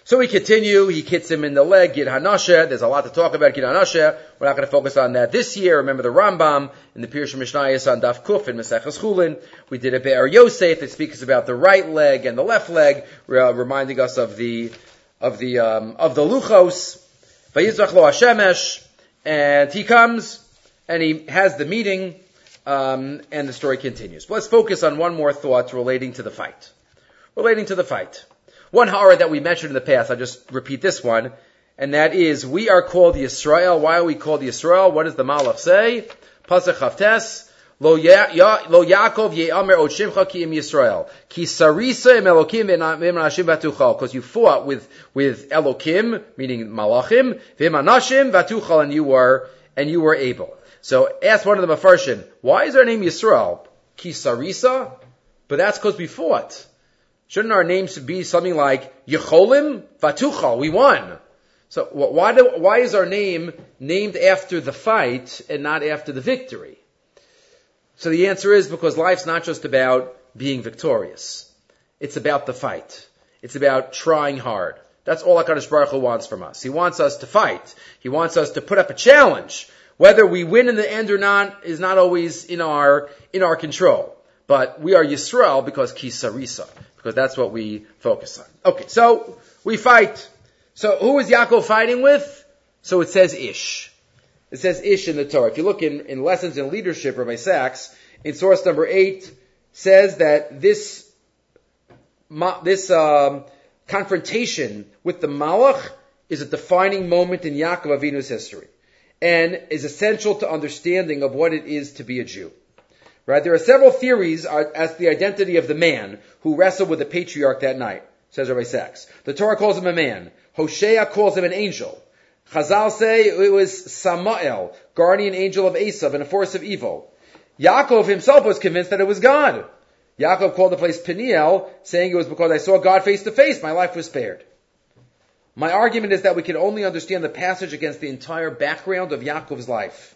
So we continue. He hits him in the leg, Gid Hanashe. There's a lot to talk about Gid Hanashe. We're not going to focus on that this year. Remember the Rambam in the Pirush Mishnayos on Daf Kuf in Maseches Chulin. We did a Be'er Yosef that speaks about the right leg and the left leg, reminding us of the of the um, of the Luchos. Vayizrach lo Hashemesh, and he comes and he has the meeting, um, and the story continues. But let's focus on one more thought relating to the fight. Relating to the fight. One horror that we mentioned in the past, I'll just repeat this one, and that is, we are called Yisrael. Why are we called Yisrael? What does the Malach say? Pasach Haftes, Lo Yaakov ye'amer od shimcha ki im Yisrael. Ki sarisa im Elokim v'im anashim v'atuchal. Because you fought with, with Elokim, meaning Malachim, v'im anashim v'atuchal, and you were, and you were able. So ask one of the Mefarshin, why is our name Yisrael? Ki sarisa? But that's because we fought. Shouldn't our names be something like Yecholim Vatuchal? We won. So why do, why is our name named after the fight and not after the victory? So the answer is because life's not just about being victorious. It's about the fight. It's about trying hard. That's all HaKadosh Baruch Hu wants from us. He wants us to fight. He wants us to put up a challenge. Whether we win in the end or not is not always in our, in our control. But we are Yisrael because Kisarisa because that's what we focus on. Okay, so we fight. So who is Yaakov fighting with? So it says Ish. It says Ish in the Torah. If you look in, in Lessons in Leadership, Rabbi Sacks, in source number eight, says that this, this um, confrontation with the Malach is a defining moment in Yaakov Avinu's history and is essential to understanding of what it is to be a Jew. Right? There are several theories as to the identity of the man who wrestled with the patriarch that night, says Rabbi Sacks. The Torah calls him a man. Hosea calls him an angel. Chazal say it was Samael, guardian angel of Esav and a force of evil. Yaakov himself was convinced that it was God. Yaakov called the place Peniel, saying it was because I saw God face to face, my life was spared. My argument is that we can only understand the passage against the entire background of Yaakov's life.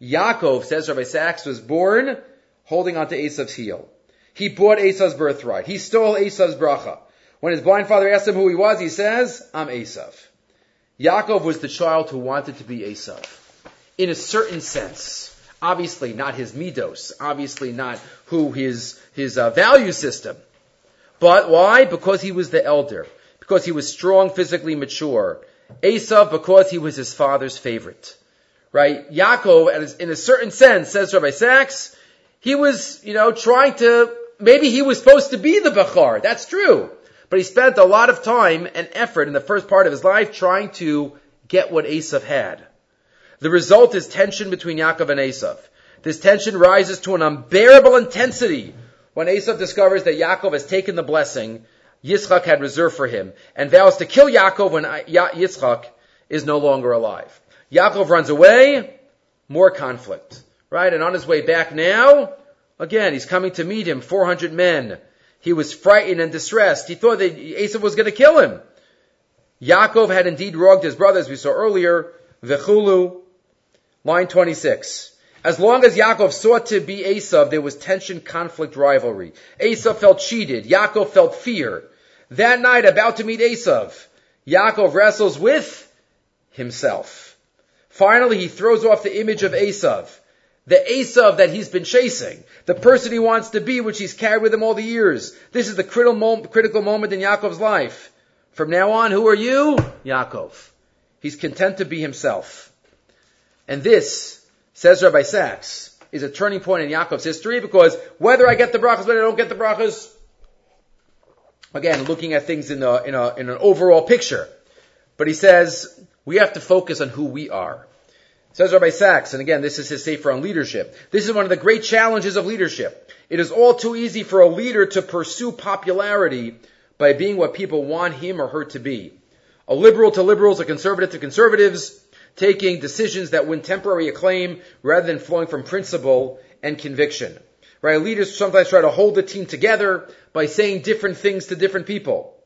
Yaakov, says Rabbi Sacks, was born holding onto Esav's heel. He bought Esav's birthright. He stole Esav's bracha. When his blind father asked him who he was, he says, I'm Esav. Yaakov was the child who wanted to be Esav. In a certain sense. Obviously not his midos. Obviously not who his, his uh, value system. But why? Because he was the elder. Because he was strong, physically mature. Esav because he was his father's favorite. Right? Yaakov, in a certain sense, says Rabbi Sacks, he was, you know, trying to, maybe he was supposed to be the Bachar. That's true. But he spent a lot of time and effort in the first part of his life trying to get what Esav had. The result is tension between Yaakov and Esav. This tension rises to an unbearable intensity when Esav discovers that Yaakov has taken the blessing Yitzchak had reserved for him and vows to kill Yaakov when Yitzchak is no longer alive. Yaakov runs away, more conflict right? And on his way back now, again, he's coming to meet him, 400 men. He was frightened and distressed. He thought that Esav was going to kill him. Yaakov had indeed wronged his brothers, we saw earlier, Vechulu, line 26. As long as Yaakov sought to be Esav, there was tension, conflict, rivalry. Esav felt cheated. Yaakov felt fear. That night, about to meet Esav, Yaakov wrestles with himself. Finally, he throws off the image of Esav the Esav that he's been chasing, the person he wants to be, which he's carried with him all the years. This is the critical moment in Yaakov's life. From now on, who are you? Yaakov. He's content to be himself. And this, says Rabbi Sacks, is a turning point in Yaakov's history because whether I get the brachas, whether I don't get the brachas, again, looking at things in, a, in, a, in an overall picture. But he says, we have to focus on who we are. Says Rabbi Sacks, and again, this is his sefer on leadership. This is one of the great challenges of leadership. It is all too easy for a leader to pursue popularity by being what people want him or her to be. A liberal to liberals, a conservative to conservatives, taking decisions that win temporary acclaim rather than flowing from principle and conviction. Right? Leaders sometimes try to hold the team together by saying different things to different people.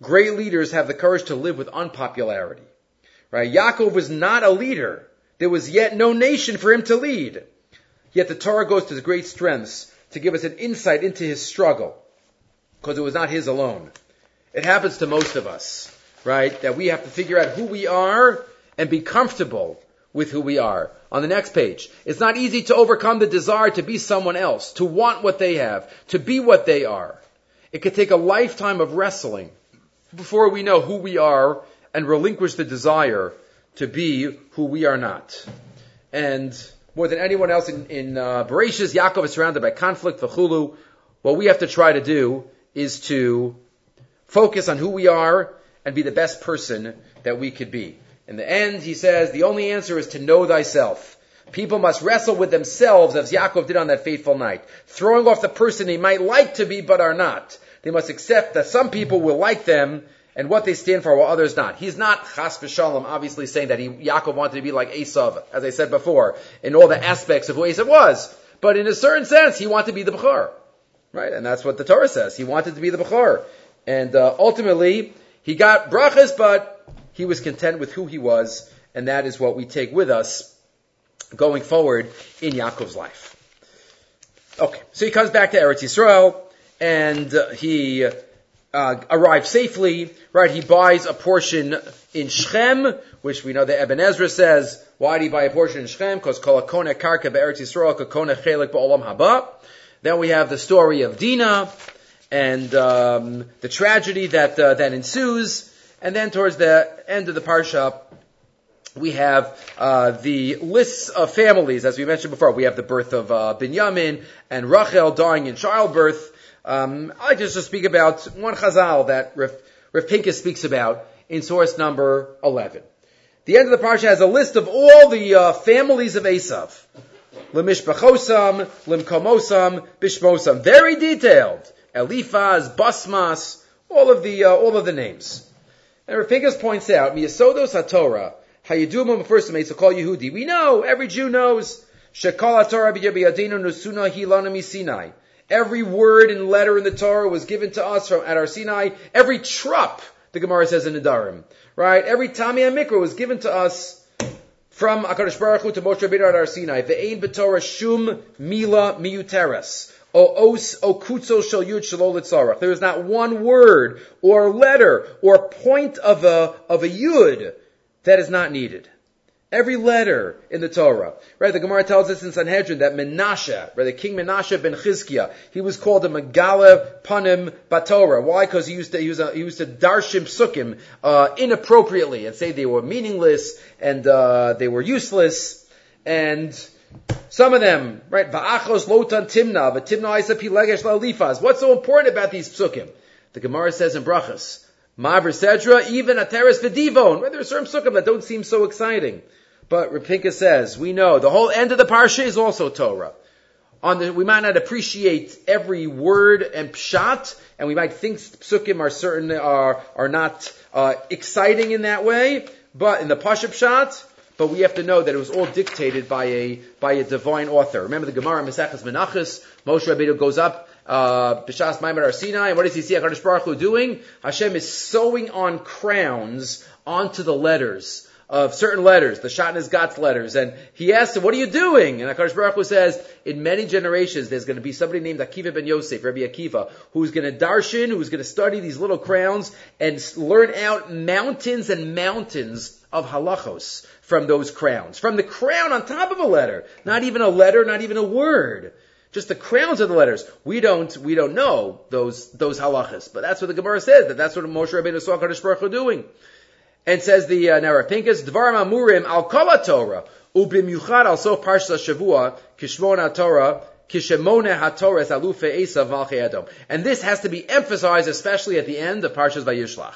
Great leaders have the courage to live with unpopularity. Right? Yaakov was not a leader. There was yet no nation for him to lead. Yet the Torah goes to his great strengths to give us an insight into his struggle, because it was not his alone. It happens to most of us. right? That we have to figure out who we are and be comfortable with who we are. On the next page, it's not easy to overcome the desire to be someone else, to want what they have, to be what they are. It could take a lifetime of wrestling before we know who we are and relinquish the desire to be who we are not. And more than anyone else in, in uh, Bereshis, Yaakov is surrounded by conflict, v'chulu. What we have to try to do is to focus on who we are and be the best person that we could be. In the end, he says, the only answer is to know thyself. People must wrestle with themselves as Yaakov did on that fateful night, throwing off the person they might like to be but are not. They must accept that some people will like them and what they stand for while others not. He's not chas v'shalom obviously saying that he, Yaakov wanted to be like Esav, as I said before, in all the aspects of who Esav was. But in a certain sense, he wanted to be the Bechor. Right? And that's what the Torah says. He wanted to be the Bechor. And uh, ultimately, he got brachas, but he was content with who he was, and that is what we take with us going forward in Yaakov's life. Okay, so he comes back to Eretz Yisrael, and uh, he uh, arrives safely, right? He buys a portion in Shechem, which we know that Ibn Ezra says, why did he buy a portion in Shechem? Because kol karka be'eretz chelik ba'olam haba. Then we have the story of Dinah and um, the tragedy that uh, that ensues, and then towards the end of the parsha, we have uh, the lists of families, as we mentioned before. We have the birth of uh, Binyamin and Rachel dying in childbirth. Um, I just to speak about one chazal that Rav Pinkus speaks about in source number 11. The end of the parsha has a list of all the uh, families of Esav. Lemishbachosam, Limkomosam, Bishmosam. Very detailed. Eliphaz, Basmas, all of the, uh, all of the names. And Rav Pinkus points out, Miyasodos HaTorah, Hayidumum first to call Yehudi. We know, every Jew knows, Shekal HaTorah b'yabiyadinu nusuna hilana misinai. Every word and letter in the Torah was given to us from at Har Sinai. Every trup, the Gemara says in the Darim, right? Every Tami Mikra was given to us from Akadosh Baruch Hu to Moshe Rabbeinu at Har Sinai. Ve'ein b'Torah shum mila miuteres. O os o kutzo shel yud shelo There is not one word or letter or point of a of a yud that is not needed. Every letter in the Torah. Right, the Gemara tells us in Sanhedrin that Menashe, right, the king Menashe ben Chizkiah, he was called a Megale Panim Batorah. Why? Because he used to, he was a, he used to darshim sukkim, uh, inappropriately and say they were meaningless and, uh, they were useless. And some of them, right, Va'achos lotan timna, v'timna isa pilegesh la'lifaz. What's so important about these psukim? The Gemara says in Brachas, Ma'aver Sedra, even a teres v'divon. Right, there are certain psukim that don't seem so exciting. But Rapinka says, we know the whole end of the parsha is also Torah. On the, we might not appreciate every word and pshat, and we might think psukim are certain are are not uh, exciting in that way. But in the pasha pshat, but we have to know that it was all dictated by a by a divine author. Remember the Gemara Maseches Menachos. Moshe Rabbeinu goes up uh, B'shas Maimar Sinai, and what does he see Hakadosh Baruch Hu doing? Hashem is sewing on crowns onto the letters of certain letters, the Shatnez Getz letters, and he asked him, what are you doing? And HaKadosh Baruch Hu says, in many generations, there's going to be somebody named Akiva ben Yosef, Rabbi Akiva, who's going to darshan, who's going to study these little crowns and learn out mountains and mountains of halachos from those crowns. From the crown on top of a letter. Not even a letter, not even a word. Just the crowns of the letters. We don't, we don't know those, those halachas. But that's what the Gemara says, that that's what Moshe Rabbeinu saw HaKadosh Baruch Hu doing. And says the uh, Nara Pinkus, Dvarim Amurim al Kala Torah, Ubimiuchad al Sof Parsha Shavua, Kishmona Torah, Kishemone HaTorah Alufe Esav Malchei Edom. And this has to be emphasized, especially at the end of Parshas Vayishlach.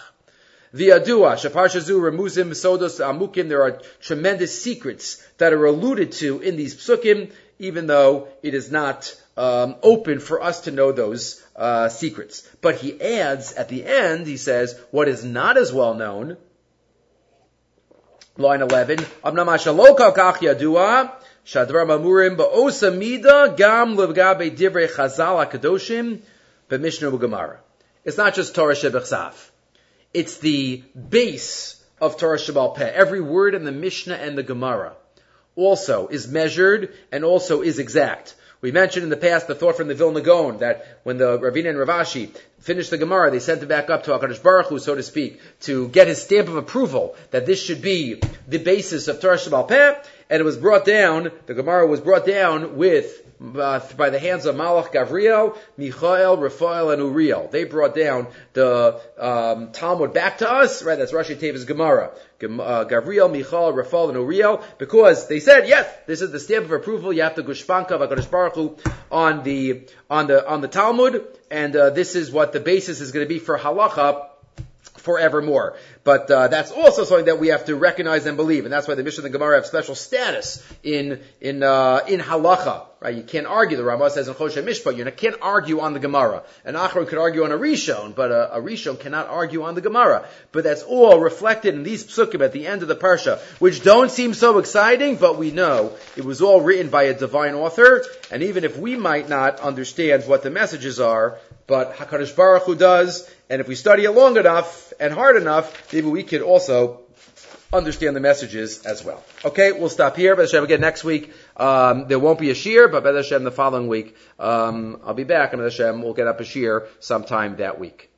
The Adua, Shaparshazu, Remuzim, Sodos, Amukim, there are tremendous secrets that are alluded to in these psukim, even though it is not um, open for us to know those uh, secrets. But he adds at the end, he says, what is not as well known line 11, Amnam Ashaloka Kach Yadua, Shadvar Mamurim Ba'osa Mida Gam Levgabe Chazal Gemara. It's not just Torah Shebechsav. It's the base of Torah Shebaal Peh. Every word in the Mishnah and the Gemara also is measured and also is exact. We mentioned in the past the thought from the Vilna Gaon that when the Ravina and Rav Ashi finished the Gemara, they sent it back up to HaKadosh Baruch Hu, so to speak, to get his stamp of approval that this should be the basis of Torah Shabbat Peh, and it was brought down, the Gemara was brought down with uh, by the hands of Malach Gavriel, Michael, Raphael, and Uriel. They brought down the um, Talmud back to us, right? That's Rashi Tevis Gemara. Uh, Gavriel, Michael, Raphael, and Uriel, because they said, yes, this is the stamp of approval. You have to gushpanka Baruch Hu on the on the on the Talmud, and uh, this is what the basis is going to be for halacha forevermore. But uh, that's also something that we have to recognize and believe, and that's why the Mishnah and the Gemara have special status in in uh, in halacha. Right? You can't argue. The Rambam says in Choshen Mishpat, you can't argue on the Gemara. An Achron could argue on a Rishon, but a, a Rishon cannot argue on the Gemara. But that's all reflected in these psukim at the end of the parsha, which don't seem so exciting, but we know it was all written by a divine author, and even if we might not understand what the messages are, but Hakadosh Baruch Hu does, and if we study it long enough and hard enough, maybe we could also understand the messages as well. Okay, we'll stop here. But Hashem again next week. Um, there won't be a shiur, but Bez Hashem the following week, um, I'll be back, and Bez Hashem will get up a shiur sometime that week.